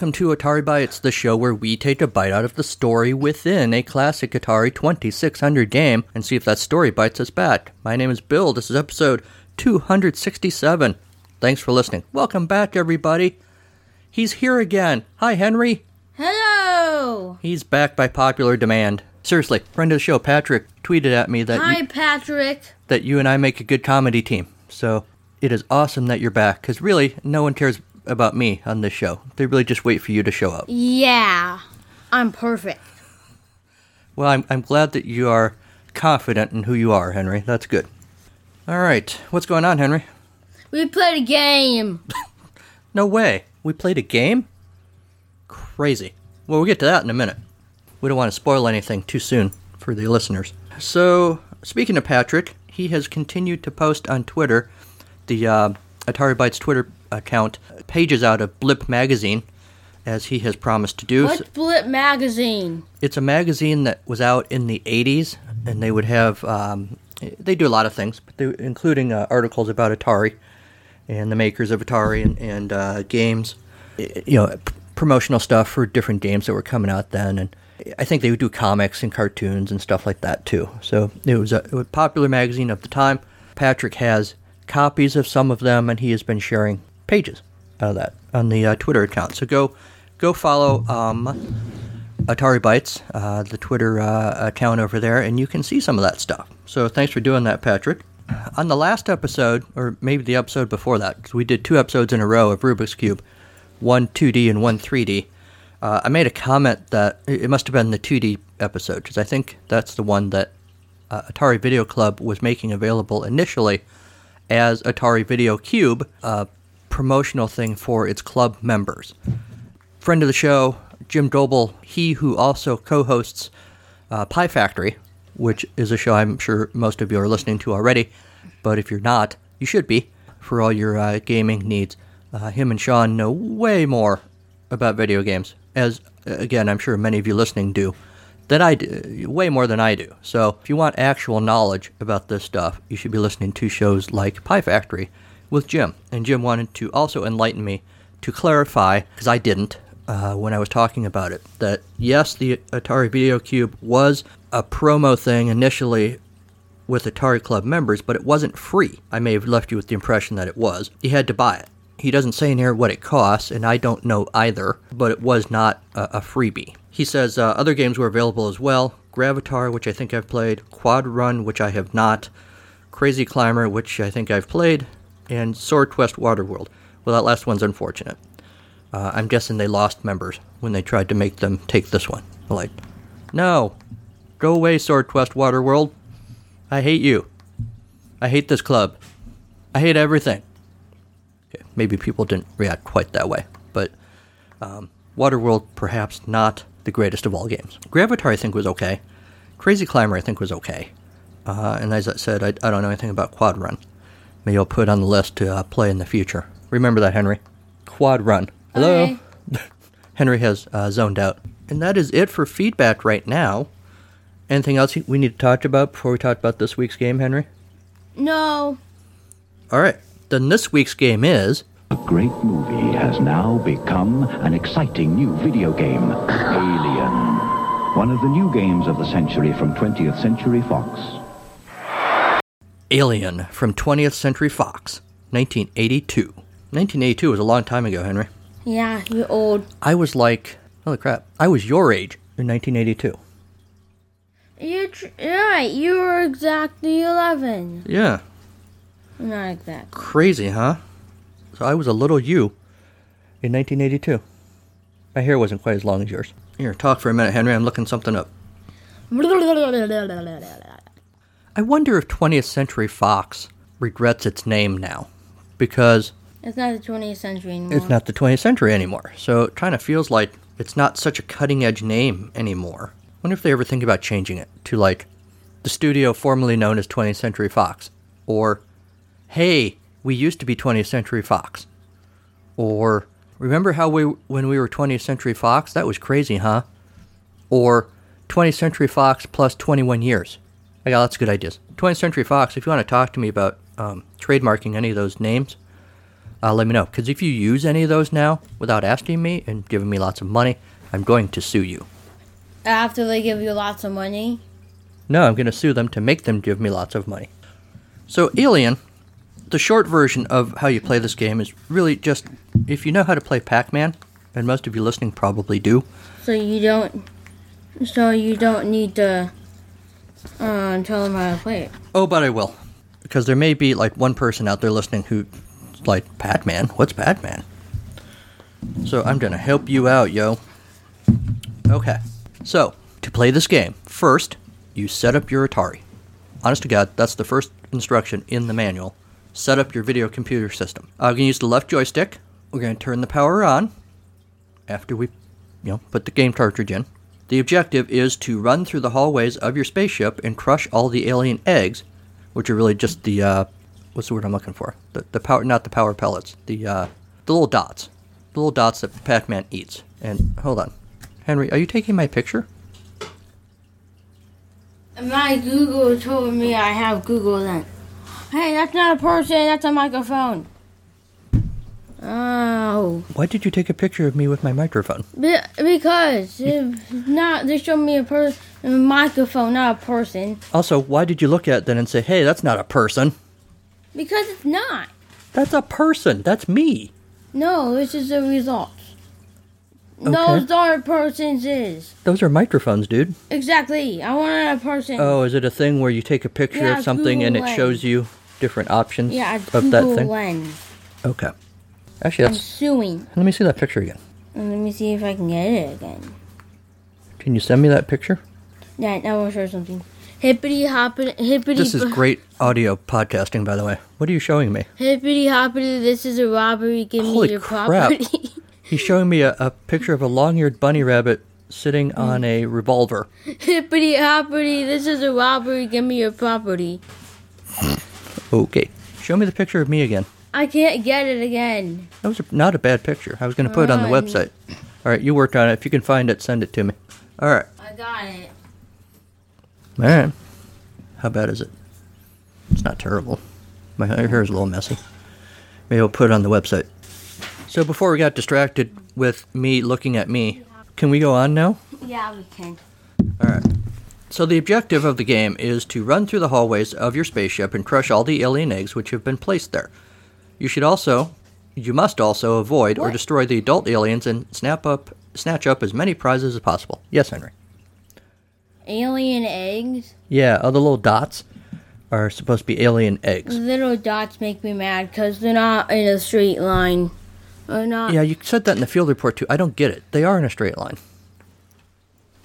welcome to Atari Bytes, the show where we take a bite out of the story within a classic Atari 2600 game and see if that story bites us back. My name is Bill. This is episode 267. Thanks for listening. Welcome back, everybody. He's here again. Hi, Henry. Hello. He's back by popular demand. Seriously, friend of the show, Patrick, tweeted at me that Hi, you, Patrick. that you and I make a good comedy team. So it is awesome that you're back because really, no one cares about me on this show. They really just wait for you to show up. Yeah, I'm perfect. Well, I'm, I'm glad that you are confident in who you are, Henry. That's good. All right. What's going on, Henry? We played a game. No way. We played a game? Crazy. Well, we'll get to that in a minute. We don't want to spoil anything too soon for the listeners. So, speaking of Patrick, he has continued to post on Twitter, the uh, Atari Bytes Twitter account, pages out of Blip magazine, as he has promised to do. What's Blip Magazine? it's a magazine that was out in the 80s and they would have um, they do a lot of things but they, including uh, articles about atari and the makers of atari and, and uh, games you know p- promotional stuff for different games that were coming out then and i think they would do comics and cartoons and stuff like that too so it was a, it was a popular magazine of the time patrick has copies of some of them and he has been sharing pages out of that on the uh, twitter account so go go follow um, Atari Bytes, uh, the Twitter uh, account over there, and you can see some of that stuff. So thanks for doing that, Patrick. On the last episode, or maybe the episode before that, because we did two episodes in a row of Rubik's Cube, one 2D and one 3D, uh, I made a comment that it must have been the 2D episode, because I think that's the one that uh, Atari Video Club was making available initially as Atari Video Cube, a promotional thing for its club members friend of the show, Jim Doble, he who also co hosts uh, Pie Factory, which is a show I'm sure most of you are listening to already, but if you're not, you should be for all your uh, gaming needs. Uh, him and Sean know way more about video games, as again, I'm sure many of you listening do, than I do, way more than I do. So if you want actual knowledge about this stuff, you should be listening to shows like Pie Factory with Jim. And Jim wanted to also enlighten me to clarify, because I didn't uh, when I was talking about it, that yes, the Atari Video Cube was a promo thing initially with Atari Club members, but it wasn't free. I may have left you with the impression that it was. You had to buy it. He doesn't say in here what it costs, and I don't know either, but it was not a, a freebie. He says uh, other games were available as well Gravitar, which I think I've played, Quadrun, which I have not, Crazy Climber, which I think I've played, and Sword Quest Waterworld. Well, that last one's unfortunate. Uh, I'm guessing they lost members when they tried to make them take this one. Like, no, go away, Sword Quest Waterworld. I hate you. I hate this club. I hate everything. Okay, maybe people didn't react quite that way, but um, Waterworld perhaps not the greatest of all games. Gravitar I think was okay. Crazy Climber I think was okay. Uh, and as I said, I, I don't know anything about Quadrun. Maybe you'll put on the list to uh, play in the future. Remember that, Henry. Quadrun. Hello? Okay. Henry has uh, zoned out. And that is it for feedback right now. Anything else we need to talk about before we talk about this week's game, Henry? No. All right. Then this week's game is A great movie has now become an exciting new video game, Alien. One of the new games of the century from 20th Century Fox. Alien from 20th Century Fox, 1982. 1982 was a long time ago, Henry. Yeah, you're old. I was like, holy crap, I was your age in 1982. You're tr- right. You were exactly 11. Yeah, Not exactly. crazy, huh? So I was a little you in 1982. My hair wasn't quite as long as yours. Here, talk for a minute, Henry. I'm looking something up. I wonder if 20th Century Fox regrets its name now because It's not the 20th century anymore. it's not the 20th century anymore. So it kind of feels like it's not such a cutting edge name anymore. wonder if they ever think about changing it to like the studio formerly known as 20th Century Fox or hey, we used to be 20th Century Fox or remember how we when we were 20th Century Fox? That was crazy, huh? Or 20th Century Fox plus 21 years. I got lots of good ideas. 20th Century Fox, if you want to talk to me about um, trademarking any of those names, uh, let me know. Because if you use any of those now without asking me and giving me lots of money, I'm going to sue you. After they give you lots of money. No, I'm going to sue them to make them give me lots of money. So, Alien, the short version of how you play this game is really just if you know how to play Pac Man, and most of you listening probably do, So you don't. So you don't need to uh, tell them how to play it. Oh, but I will. Because there may be like one person out there listening who like Pac-Man. What's Pac-Man? So I'm gonna help you out, yo. Okay. So, to play this game, first, you set up your Atari. Honest to God, that's the first instruction in the manual. Set up your video computer system. We're gonna use the left joystick. We're gonna turn the power on after we, you know, put the game cartridge in. The objective is to run through the hallways of your spaceship and crush all the alien eggs, which are really just the uh, what's the word I'm looking for? The, the power, not the power pellets. The uh, the little dots, the little dots that Pac-Man eats. And hold on, Henry, are you taking my picture? My Google told me I have Google then. Hey, that's not a person, that's a microphone. Oh. Why did you take a picture of me with my microphone? Be- because if not, they showed me a, per- a microphone, not a person. Also, why did you look at it then and say, "Hey, that's not a person. Because it's not. That's a person. That's me." No, this is the results. Okay. Those are persons is. Those are microphones, dude. Exactly. I wanted a person. Oh, is it a thing where you take a picture Yeah, of something and it Google shows you different options yeah, of Google that thing? lens. Okay. Actually, I'm that's. suing. Let me see that picture again. And let me see if I can get it again. Can you send me that picture? Yeah, I will show something. Hippity hoppity, hippity. This is great audio podcasting, by the way. What are you showing me? Hippity hoppity, this is a robbery. Give Holy me your crap. property. He's showing me a, a picture of a long-eared bunny rabbit sitting Hmm. on a revolver. hippity hoppity, this is a robbery. Give me your property. Okay. Show me the picture of me again. I can't get it again. That was a, not a bad picture. I was going to put it on the website. All right, you work on it. If you can find it, send it to me. All right. I got it. All right. How bad is it? It's not terrible. My hair is a little messy. Maybe I'll put it on the website. So before we got distracted with me looking at me, can we go on now? Yeah, we can. All right. So the objective of the game is to run through the hallways of your spaceship and crush all the alien eggs which have been placed there. You should also, you must also avoid or destroy the adult aliens and snap up, snatch up as many prizes as possible. Yes, Henry. Alien eggs. Yeah, all the little dots are supposed to be alien eggs. Little dots make me mad because they're not in a straight line. Or not. Yeah, you said that in the field report too. I don't get it. They are in a straight line.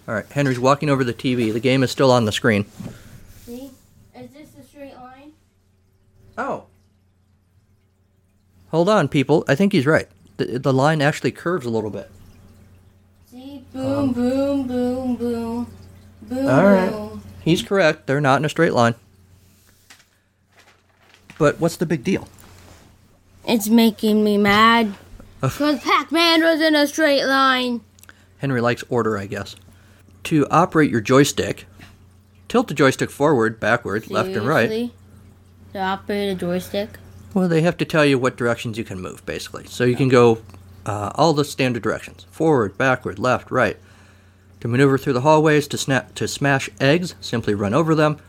All right, Henry's walking over the TV. The game is still on the screen. See? Is this a straight line? Oh. Hold on, people. I think he's right. The, the line actually curves a little bit. See? Boom, um, boom, boom, boom. Boom, All right. boom. He's correct. They're not in a straight line. But what's the big deal? It's making me mad. Because Pac Man was in a straight line. Henry likes order, I guess. To operate your joystick, tilt the joystick forward, backward, left, and right. To operate a joystick? Well, they have to tell you what directions you can move, basically. So you can go uh, all the standard directions forward, backward, left, right. To maneuver through the hallways, to, snap, to smash eggs, simply run over them.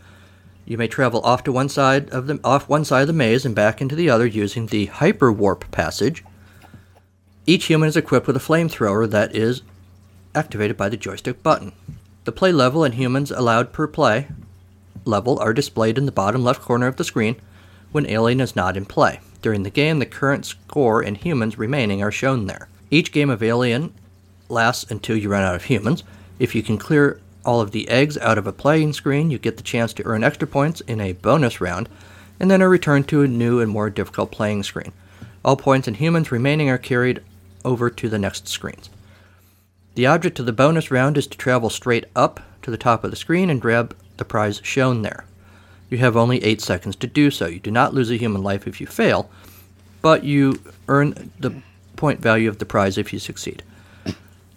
You may travel off to one side of the off one side of the maze and back into the other using the hyper warp passage. Each human is equipped with a flamethrower that is activated by the joystick button. The play level and humans allowed per play level are displayed in the bottom left corner of the screen when Alien is not in play. During the game, the current score and humans remaining are shown there. Each game of Alien lasts until you run out of humans. If you can clear all of the eggs out of a playing screen, you get the chance to earn extra points in a bonus round, and then are returned to a new and more difficult playing screen. All points and humans remaining are carried over to the next screens. The object of the bonus round is to travel straight up to the top of the screen and grab the prize shown there. You have only 8 seconds to do so. You do not lose a human life if you fail, but you earn the point value of the prize if you succeed.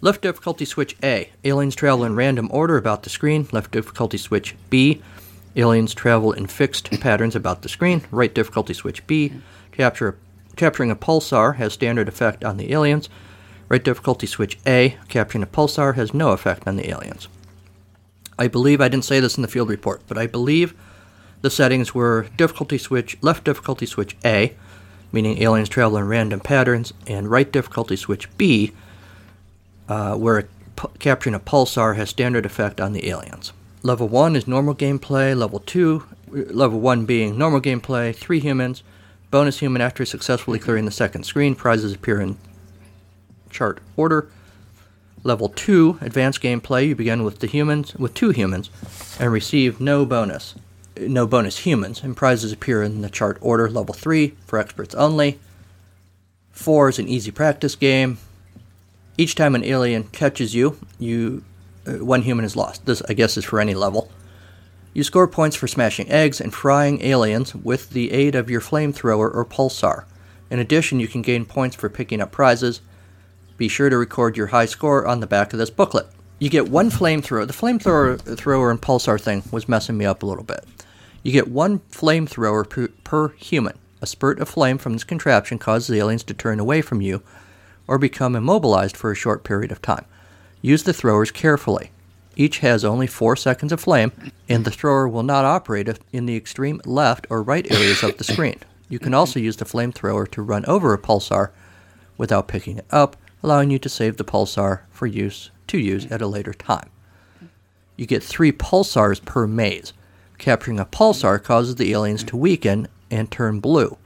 Left difficulty switch A. Aliens travel in random order about the screen. Left difficulty switch B. Aliens travel in fixed patterns about the screen. Right difficulty switch B. Capture capturing a pulsar has standard effect on the aliens. Right difficulty switch A. Capturing a pulsar has no effect on the aliens. I believe I didn't say this in the field report, but I believe the settings were difficulty switch left difficulty switch A, meaning aliens travel in random patterns, and right difficulty switch B, uh, where p- capturing a pulsar has standard effect on the aliens. Level 1 is normal gameplay, level 2, level 1 being normal gameplay, 3 humans, bonus human after successfully clearing the second screen, prizes appear in chart order. Level 2, advanced gameplay, you begin with the humans with 2 humans and receive no bonus. No bonus humans, and prizes appear in the chart order. Level 3, for experts only. 4 is an easy practice game. Each time an alien catches you, you uh, one human is lost. This, I guess, is for any level. You score points for smashing eggs and frying aliens with the aid of your flamethrower or pulsar. In addition, you can gain points for picking up prizes. Be sure to record your high score on the back of this booklet. You get one flamethrower. The flamethrower thrower and pulsar thing was messing me up a little bit. You get one flamethrower per, per human. A spurt of flame from this contraption causes the aliens to turn away from you or become immobilized for a short period of time. Use the throwers carefully. Each has only 4 seconds of flame, and the thrower will not operate in the extreme left or right areas of the screen. You can also use the flamethrower to run over a pulsar without picking it up, allowing you to save the pulsar for use to use at a later time. You get 3 pulsars per maze. Capturing a pulsar causes the aliens to weaken and turn blue.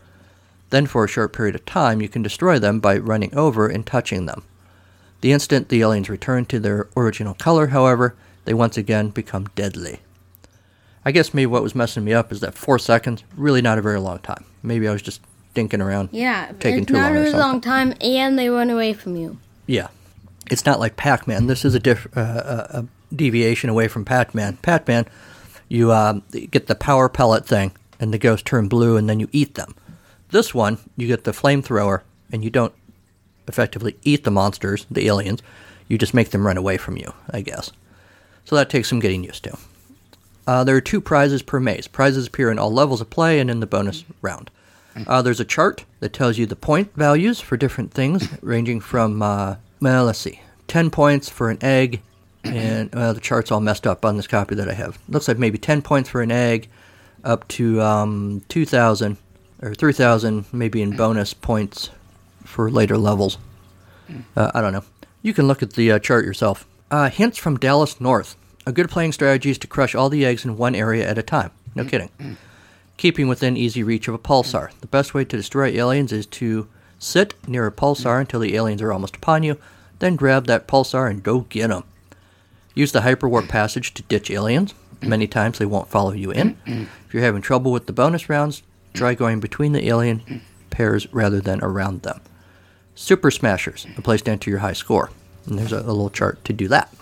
Then, for a short period of time, you can destroy them by running over and touching them. The instant the aliens return to their original color, however, they once again become deadly. I guess maybe what was messing me up is that four seconds, really not a very long time. Maybe I was just dinking around. Yeah, taking it's too not long or a really long time, and they run away from you. Yeah. It's not like Pac Man. This is a, diff- uh, a, a deviation away from Pac-Man. Pac Man. You uh, get the power pellet thing, and the ghosts turn blue, and then you eat them. This one, you get the flamethrower, and you don't effectively eat the monsters, the aliens. You just make them run away from you, I guess. So that takes some getting used to. Uh, there are two prizes per maze. Prizes appear in all levels of play and in the bonus round. Uh, there's a chart that tells you the point values for different things, ranging from, uh, well, let's see, 10 points for an egg, and well, the chart's all messed up on this copy that I have. Looks like maybe 10 points for an egg, up to um, 2,000 or 3,000, maybe in bonus points for later levels. Uh, I don't know. You can look at the uh, chart yourself. Uh, hints from Dallas North. A good playing strategy is to crush all the eggs in one area at a time. No kidding. Keeping within easy reach of a pulsar. The best way to destroy aliens is to sit near a pulsar until the aliens are almost upon you, then grab that pulsar and go get them. Use the hyperwarp passage to ditch aliens. Many times they won't follow you in. If you're having trouble with the bonus rounds, try going between the alien pairs rather than around them. Super Smashers, a place to enter your high score. And there's a, a little chart to do that.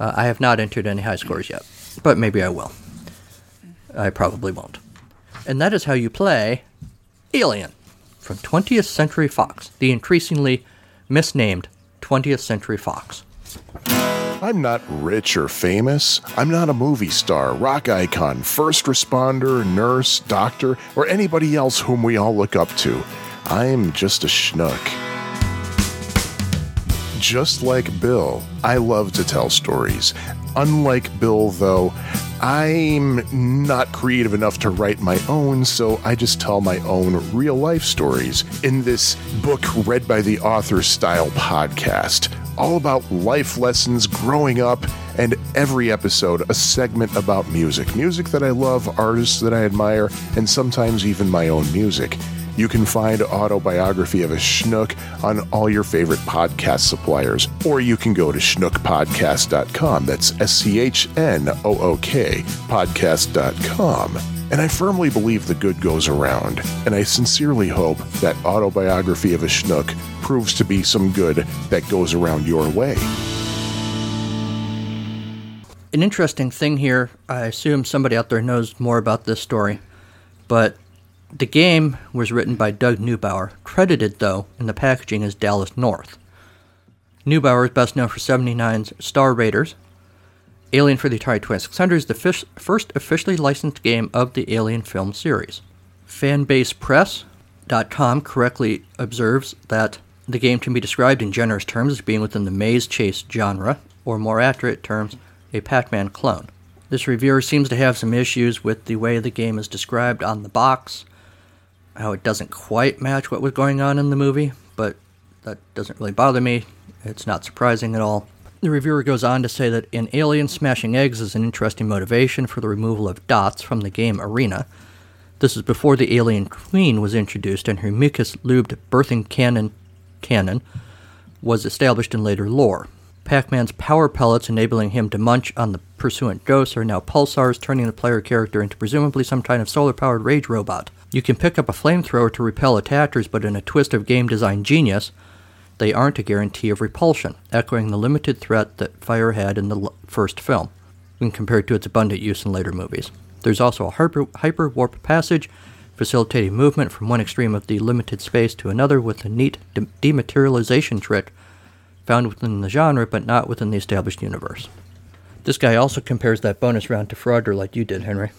Uh, I have not entered any high scores yet, but maybe I will. I probably won't. And that is how you play Alien from 20th Century Fox, the increasingly misnamed 20th Century Fox. I'm not rich or famous. I'm not a movie star, rock icon, first responder, nurse, doctor, or anybody else whom we all look up to. I'm just a schnook. Just like Bill, I love to tell stories. Unlike Bill, though, I'm not creative enough to write my own, so I just tell my own real life stories in this book read by the author style podcast. All about life lessons growing up, and every episode a segment about music. Music that I love, artists that I admire, and sometimes even my own music. You can find Autobiography of a Schnook on all your favorite podcast suppliers, or you can go to schnookpodcast.com. That's S C H N O O K podcast.com. And I firmly believe the good goes around, and I sincerely hope that Autobiography of a Schnook proves to be some good that goes around your way. An interesting thing here, I assume somebody out there knows more about this story, but the game was written by Doug Neubauer, credited though in the packaging as Dallas North. Neubauer is best known for 79's Star Raiders. Alien for the Atari 2600 is the fish, first officially licensed game of the Alien film series. Fanbasepress.com correctly observes that the game can be described in generous terms as being within the maze chase genre, or more accurate terms, a Pac Man clone. This reviewer seems to have some issues with the way the game is described on the box, how it doesn't quite match what was going on in the movie, but that doesn't really bother me. It's not surprising at all. The reviewer goes on to say that in Alien, smashing eggs is an interesting motivation for the removal of dots from the game arena. This is before the Alien Queen was introduced and her mucus lubed birthing cannon canon was established in later lore. Pac Man's power pellets enabling him to munch on the pursuant ghosts are now pulsars, turning the player character into presumably some kind of solar powered rage robot. You can pick up a flamethrower to repel attackers, but in a twist of game design genius, they aren't a guarantee of repulsion, echoing the limited threat that fire had in the l- first film, when compared to its abundant use in later movies. There's also a hyper, warp passage, facilitating movement from one extreme of the limited space to another with a neat de- dematerialization trick found within the genre but not within the established universe. This guy also compares that bonus round to Frogger like you did, Henry.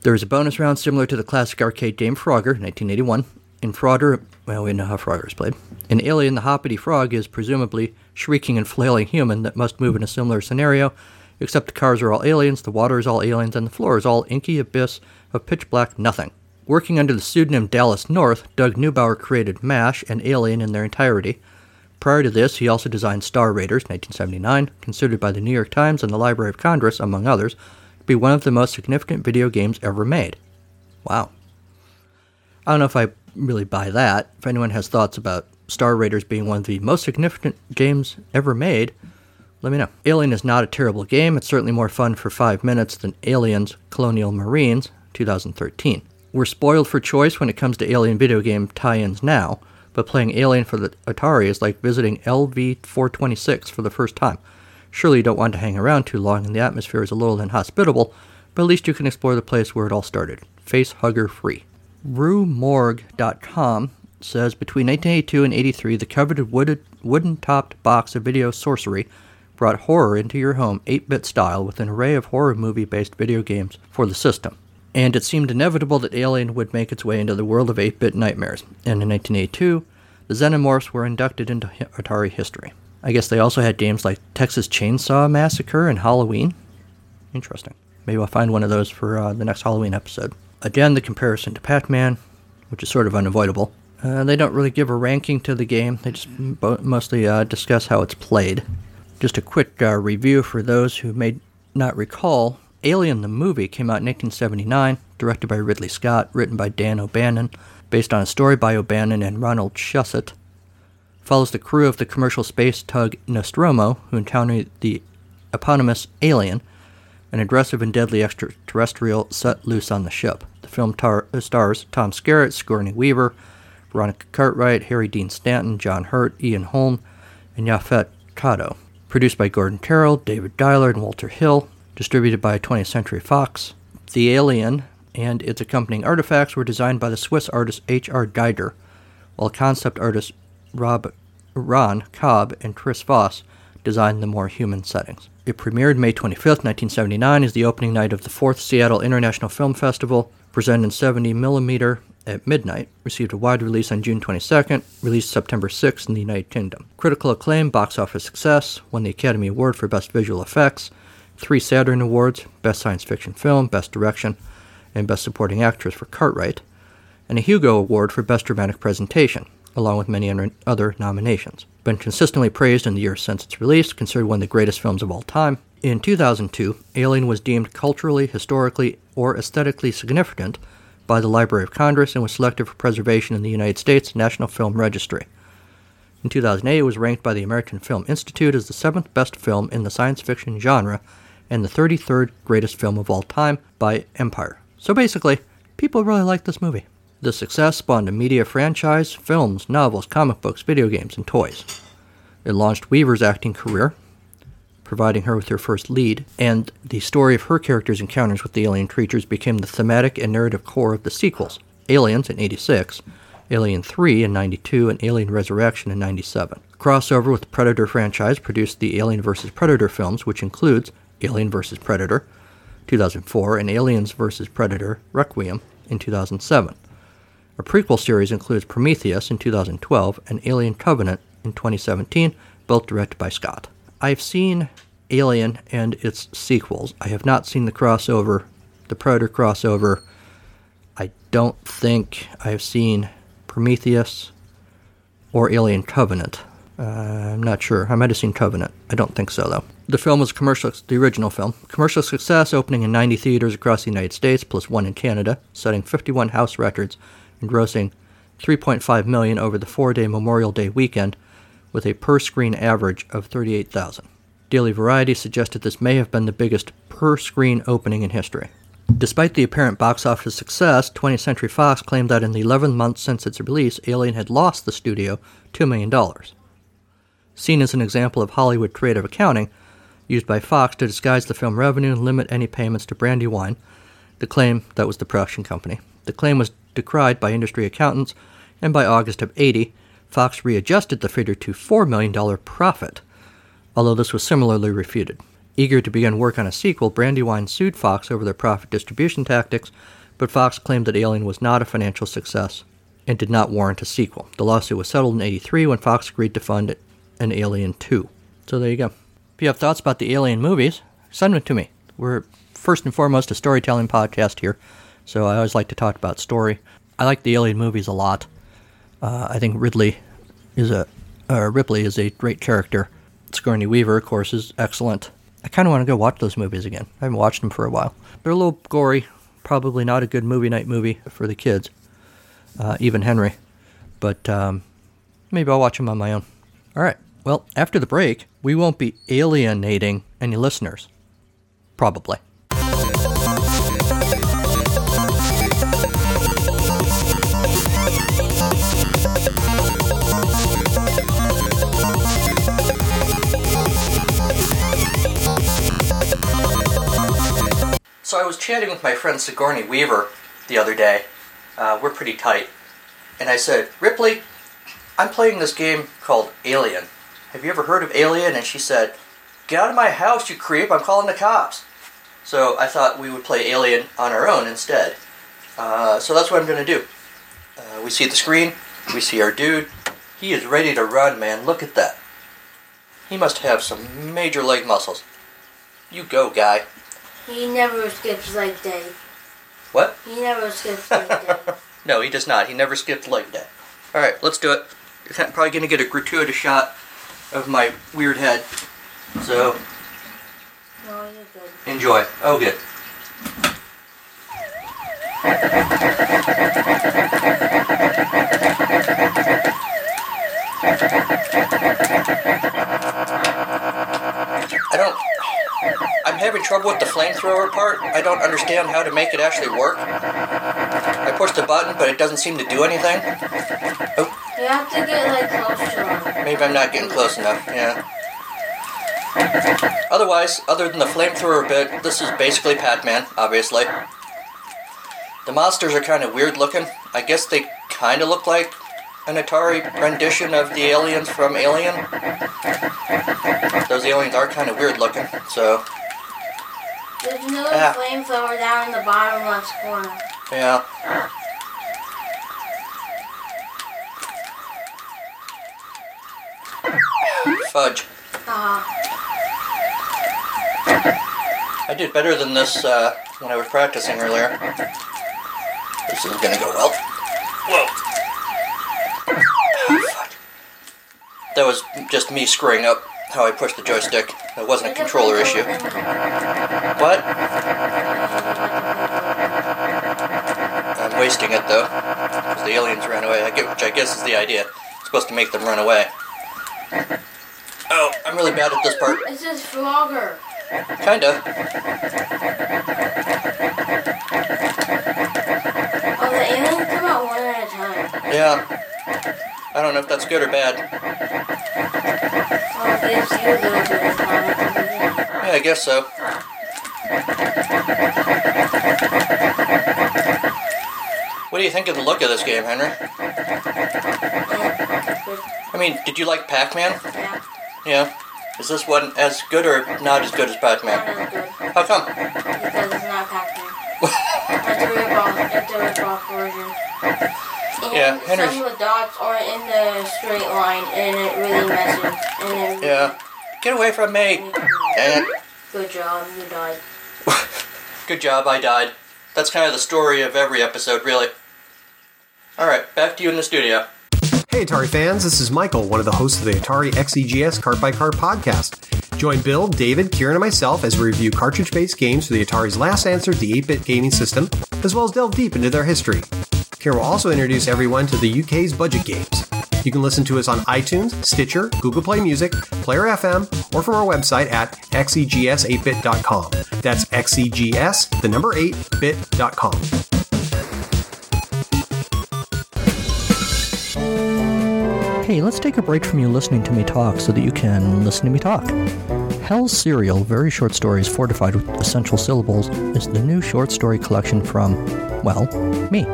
There is a bonus round similar to the classic arcade game Frogger, 1981. In Frogger, well, we know how Frogger is played. In Alien, the hoppity frog is presumably shrieking and flailing human that must move in a similar scenario, except the cars are all aliens, the water is all aliens, and the floor is all inky abyss of pitch black nothing. Working under the pseudonym Dallas North, Doug Neubauer created MASH and Alien in their entirety. Prior to this, he also designed Star Raiders, 1979, considered by the New York Times and the Library of Congress, among others, to be one of the most significant video games ever made. Wow. I don't know if I really buy that. If anyone has thoughts about Star Raiders being one of the most significant games ever made, let me know. Alien is not a terrible game. It's certainly more fun for five minutes than Aliens Colonial Marines 2013. We're spoiled for choice when it comes to Alien video game tie ins now, but playing Alien for the Atari is like visiting LV 426 for the first time. Surely you don't want to hang around too long and the atmosphere is a little inhospitable, but at least you can explore the place where it all started. Face hugger free. RueMorgue.com says between 1982 and 83, the coveted wooded, wooden topped box of video sorcery brought horror into your home 8 bit style with an array of horror movie based video games for the system. And it seemed inevitable that Alien would make its way into the world of 8 bit nightmares. And in 1982, the Xenomorphs were inducted into Atari history. I guess they also had games like Texas Chainsaw Massacre and Halloween. Interesting. Maybe I'll find one of those for uh, the next Halloween episode. Again, the comparison to Pac Man, which is sort of unavoidable. Uh, they don't really give a ranking to the game, they just mostly uh, discuss how it's played. Just a quick uh, review for those who may not recall Alien the movie came out in 1979, directed by Ridley Scott, written by Dan O'Bannon, based on a story by O'Bannon and Ronald Shusett. Follows the crew of the commercial space tug Nostromo, who encounter the eponymous alien, an aggressive and deadly extraterrestrial set loose on the ship. Film tar- uh, stars Tom Skerritt, Sigourney Weaver, Veronica Cartwright, Harry Dean Stanton, John Hurt, Ian Holm, and Yaphet Kotto. Produced by Gordon Carroll, David Giler, and Walter Hill. Distributed by 20th Century Fox. The Alien and its accompanying artifacts were designed by the Swiss artist H.R. Giger, while concept artists Rob Ron Cobb and Chris Foss designed the more human settings. It premiered May 25, 1979, as the opening night of the 4th Seattle International Film Festival, presented in 70 millimeter at midnight, received a wide release on June 22nd, released September 6th in the United Kingdom. Critical acclaim, box office success, won the Academy Award for Best Visual Effects, three Saturn Awards Best Science Fiction Film, Best Direction, and Best Supporting Actress for Cartwright, and a Hugo Award for Best Dramatic Presentation, along with many other nominations. Been consistently praised in the years since its release, considered one of the greatest films of all time. In 2002, Alien was deemed culturally, historically, or aesthetically significant by the Library of Congress and was selected for preservation in the United States National Film Registry. In 2008, it was ranked by the American Film Institute as the seventh best film in the science fiction genre and the 33rd greatest film of all time by Empire. So basically, people really like this movie. The success spawned a media franchise, films, novels, comic books, video games, and toys. It launched Weaver's acting career, providing her with her first lead, and the story of her character's encounters with the alien creatures became the thematic and narrative core of the sequels Aliens in 86, Alien 3 in 92, and Alien Resurrection in 97. Crossover with the Predator franchise produced the Alien vs. Predator films, which includes Alien vs. Predator, 2004, and Aliens vs. Predator Requiem in 2007. A prequel series includes Prometheus in 2012 and Alien Covenant in 2017, both directed by Scott. I've seen Alien and its sequels. I have not seen the crossover, the Predator crossover. I don't think I've seen Prometheus or Alien Covenant. Uh, I'm not sure. I might have seen Covenant. I don't think so, though. The film was commercial, the original film. Commercial success, opening in 90 theaters across the United States, plus one in Canada, setting 51 house records and grossing 3.5 million over the four-day Memorial Day weekend, with a per-screen average of 38,000. Daily Variety suggested this may have been the biggest per-screen opening in history. Despite the apparent box office success, 20th Century Fox claimed that in the 11 months since its release, Alien had lost the studio $2 million. Seen as an example of Hollywood creative accounting, used by Fox to disguise the film revenue and limit any payments to Brandywine, the claim that was the production company. The claim was decried by industry accountants, and by August of 80, Fox readjusted the figure to $4 million profit, although this was similarly refuted. Eager to begin work on a sequel, Brandywine sued Fox over their profit distribution tactics, but Fox claimed that Alien was not a financial success and did not warrant a sequel. The lawsuit was settled in 83 when Fox agreed to fund an Alien 2. So there you go. If you have thoughts about the Alien movies, send them to me. We're first and foremost a storytelling podcast here, so I always like to talk about story. I like the Alien movies a lot. Uh, I think Ridley is a uh, Ripley is a great character. Sigourney Weaver, of course, is excellent. I kind of want to go watch those movies again. I haven't watched them for a while. They're a little gory, probably not a good movie night movie for the kids, uh, even Henry. But um, maybe I'll watch them on my own. All right. Well, after the break, we won't be alienating any listeners. Probably. Was chatting with my friend Sigourney Weaver the other day. Uh, we're pretty tight. And I said, Ripley, I'm playing this game called Alien. Have you ever heard of Alien? And she said, Get out of my house, you creep. I'm calling the cops. So I thought we would play Alien on our own instead. Uh, so that's what I'm going to do. Uh, we see the screen. We see our dude. He is ready to run, man. Look at that. He must have some major leg muscles. You go, guy. He never skips leg day. What? He never skips leg day. No, he does not. He never skipped leg day. All right, let's do it. You're probably going to get a gratuitous shot of my weird head. So No, you're good. enjoy. Oh, good. I don't. Having trouble with the flamethrower part. I don't understand how to make it actually work. I push the button, but it doesn't seem to do anything. Oh, You have to get like close to maybe I'm not getting close enough. Yeah. Otherwise, other than the flamethrower bit, this is basically Pac-Man, obviously. The monsters are kind of weird looking. I guess they kind of look like an Atari rendition of the aliens from Alien. Those aliens are kind of weird looking, so There's another Ah. flamethrower down in the bottom left corner. yeah. Fudge. Uh, I did better than this uh, when I was practicing earlier. This is gonna go well. Whoa. Fuck. That was just me screwing up how I pushed the joystick. It wasn't a controller issue. Flamethrower What? I'm wasting it though, because the aliens ran away. I get, which I guess is the idea. It's supposed to make them run away. Oh, I'm really bad at this part. This is Frogger. Kinda. Oh, the aliens come out one at a time. Yeah. I don't know if that's good or bad. Oh, it gives you a little bit of time. Yeah, I guess so. What do you think of the look of this game, Henry? I mean, did you like Pac-Man? Yeah, Yeah. Is this one as good or not as good as Pac-Man? as good. How come? Because it's not Pac-Man. It's a a rip-off version. Yeah, Henry's- some of the dots are in the straight line, and it really messes. And it, Yeah. Get away from me. Dang it. Good job, you died. Good job, I died. That's kind of the story of every episode, really. Alright, back to you in the studio. Hey Atari fans, this is Michael, one of the hosts of the Atari XEGS Cart by Cart podcast. Join Bill, David, Kieran, and myself as we review cartridge based games for the Atari's last answer, the 8 bit gaming system, as well as delve deep into their history. Kieran will also introduce everyone to the UK's budget games. You can listen to us on iTunes, Stitcher, Google Play Music, Player FM, or from our website at xegs8bit.com. That's xegs, the number 8bit.com. Hey, let's take a break from you listening to me talk so that you can listen to me talk. Hell's Cereal, Very Short Stories Fortified with Essential Syllables, is the new short story collection from, well, me.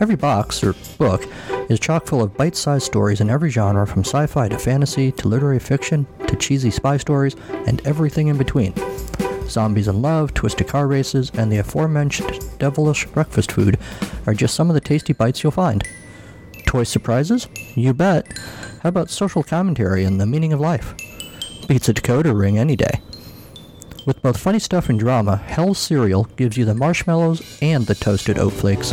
Every box, or book, is chock full of bite sized stories in every genre from sci fi to fantasy to literary fiction to cheesy spy stories and everything in between. Zombies in Love, Twisted Car Races, and the aforementioned devilish breakfast food are just some of the tasty bites you'll find. Toy surprises? You bet. How about social commentary and the meaning of life? Beats a decoder ring any day. With both funny stuff and drama, Hell's Cereal gives you the marshmallows and the toasted oat flakes.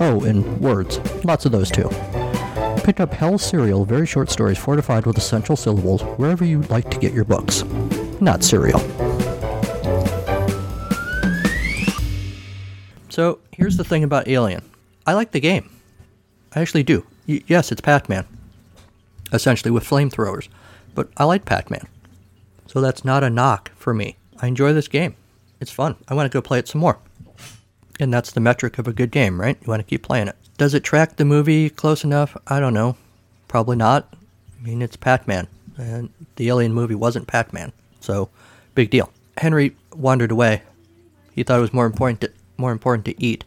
Oh, and words. Lots of those too. Pick up Hell's Cereal, very short stories fortified with essential syllables, wherever you like to get your books. Not cereal. So, here's the thing about Alien I like the game. I actually do. Y- yes, it's Pac-Man, essentially with flamethrowers, but I like Pac-Man, so that's not a knock for me. I enjoy this game. It's fun. I want to go play it some more, and that's the metric of a good game, right? You want to keep playing it. Does it track the movie close enough? I don't know. Probably not. I mean, it's Pac-Man, and the Alien movie wasn't Pac-Man, so big deal. Henry wandered away. He thought it was more important to, more important to eat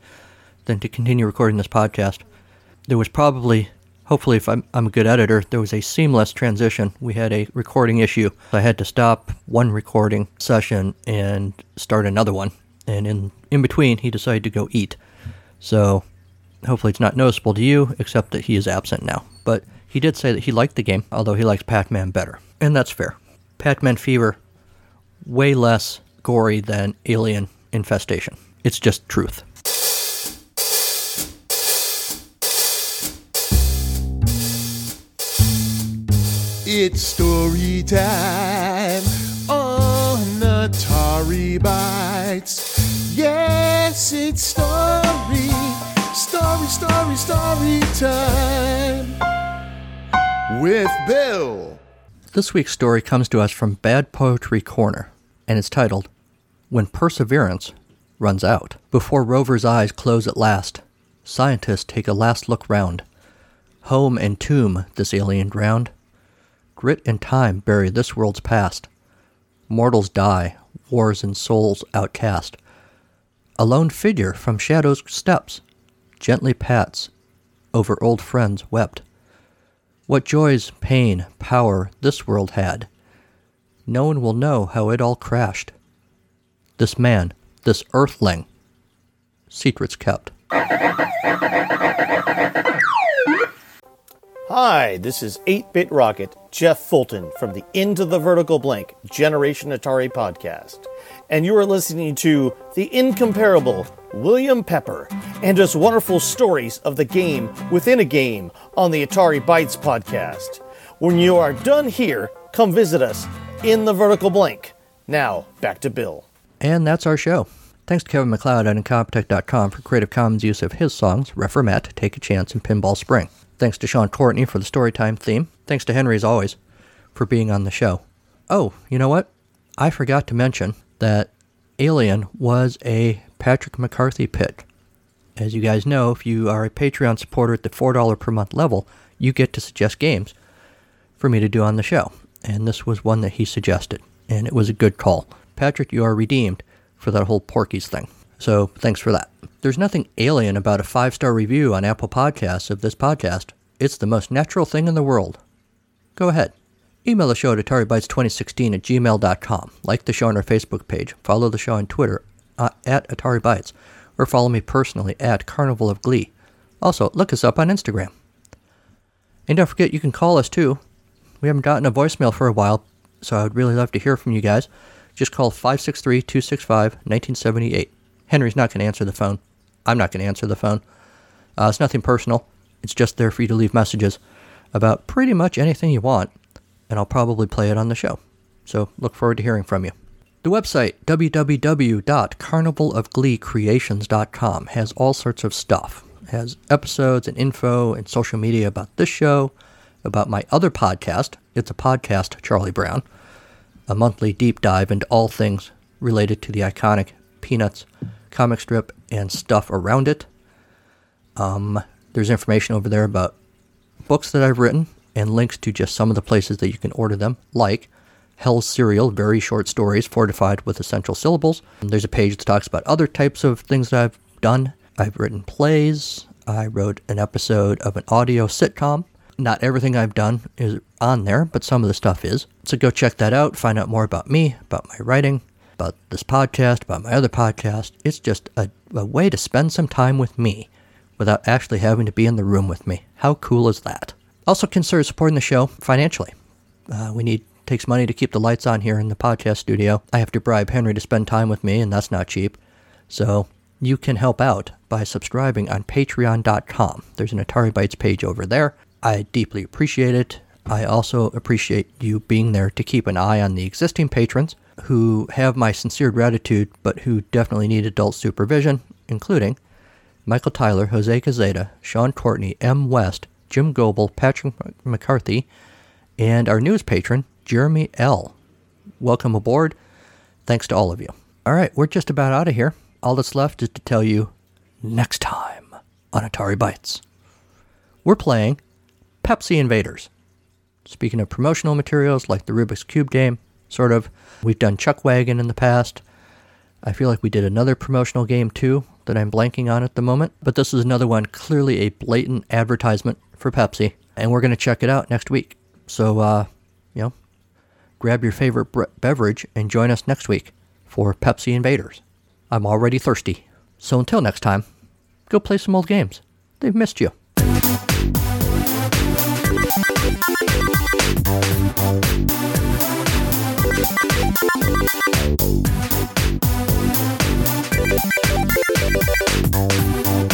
than to continue recording this podcast there was probably, hopefully, if I'm, I'm a good editor, there was a seamless transition. We had a recording issue. I had to stop one recording session and start another one. And in, in between, he decided to go eat. So hopefully it's not noticeable to you, except that he is absent now. But he did say that he liked the game, although he likes Pac Man better. And that's fair. Pac Man Fever, way less gory than Alien Infestation. It's just truth. It's story time on Atari Bytes. Yes, it's story, story, story, story time with Bill. This week's story comes to us from Bad Poetry Corner, and it's titled When Perseverance Runs Out. Before Rover's eyes close at last, scientists take a last look round. Home and tomb this alien ground. Grit and time bury this world's past. Mortals die, wars and souls outcast. A lone figure from shadow's steps gently pats over old friends wept. What joys, pain, power this world had. No one will know how it all crashed. This man, this earthling, secrets kept. Hi, this is 8 Bit Rocket, Jeff Fulton from the Into the Vertical Blank Generation Atari podcast. And you are listening to the incomparable William Pepper and his wonderful stories of the game within a game on the Atari Bytes podcast. When you are done here, come visit us in the Vertical Blank. Now, back to Bill. And that's our show. Thanks to Kevin MacLeod at Incompetech.com for Creative Commons use of his songs, Reformat, Take a Chance, and Pinball Spring. Thanks to Sean Courtney for the Storytime theme. Thanks to Henry, as always, for being on the show. Oh, you know what? I forgot to mention that Alien was a Patrick McCarthy pick. As you guys know, if you are a Patreon supporter at the $4 per month level, you get to suggest games for me to do on the show. And this was one that he suggested, and it was a good call. Patrick, you are redeemed for that whole Porky's thing. So thanks for that. There's nothing alien about a five star review on Apple Podcasts of this podcast. It's the most natural thing in the world. Go ahead. Email the show at AtariBytes2016 at gmail.com. Like the show on our Facebook page. Follow the show on Twitter uh, at AtariBytes. Or follow me personally at Carnival of Glee. Also, look us up on Instagram. And don't forget, you can call us too. We haven't gotten a voicemail for a while, so I would really love to hear from you guys. Just call 563 265 1978. Henry's not going to answer the phone. I'm not going to answer the phone. Uh, it's nothing personal, it's just there for you to leave messages about pretty much anything you want, and I'll probably play it on the show. So look forward to hearing from you. The website, www.carnivalofgleecreations.com, has all sorts of stuff. It has episodes and info and social media about this show, about my other podcast. It's a podcast, Charlie Brown, a monthly deep dive into all things related to the iconic Peanuts comic strip and stuff around it. Um, there's information over there about books that I've written and links to just some of the places that you can order them, like Hell's Cereal, very short stories fortified with essential syllables. And there's a page that talks about other types of things that I've done. I've written plays. I wrote an episode of an audio sitcom. Not everything I've done is on there, but some of the stuff is. So go check that out, find out more about me, about my writing, about this podcast, about my other podcast. It's just a, a way to spend some time with me without actually having to be in the room with me. How cool is that? Also consider supporting the show financially. Uh, we need takes money to keep the lights on here in the podcast studio. I have to bribe Henry to spend time with me, and that's not cheap. So you can help out by subscribing on patreon.com. There's an Atari Bytes page over there. I deeply appreciate it. I also appreciate you being there to keep an eye on the existing patrons who have my sincere gratitude, but who definitely need adult supervision, including Michael Tyler, Jose Cazeta, Sean Courtney, M. West, Jim Goebel, Patrick McCarthy, and our newest patron, Jeremy L. Welcome aboard. Thanks to all of you. All right, we're just about out of here. All that's left is to tell you next time on Atari Bytes. We're playing Pepsi Invaders. Speaking of promotional materials like the Rubik's Cube game, sort of, we've done Chuck Wagon in the past. I feel like we did another promotional game too that I'm blanking on at the moment, but this is another one clearly a blatant advertisement for Pepsi, and we're going to check it out next week. So, uh, you know, grab your favorite bre- beverage and join us next week for Pepsi Invaders. I'm already thirsty. So until next time, go play some old games. They've missed you. Thank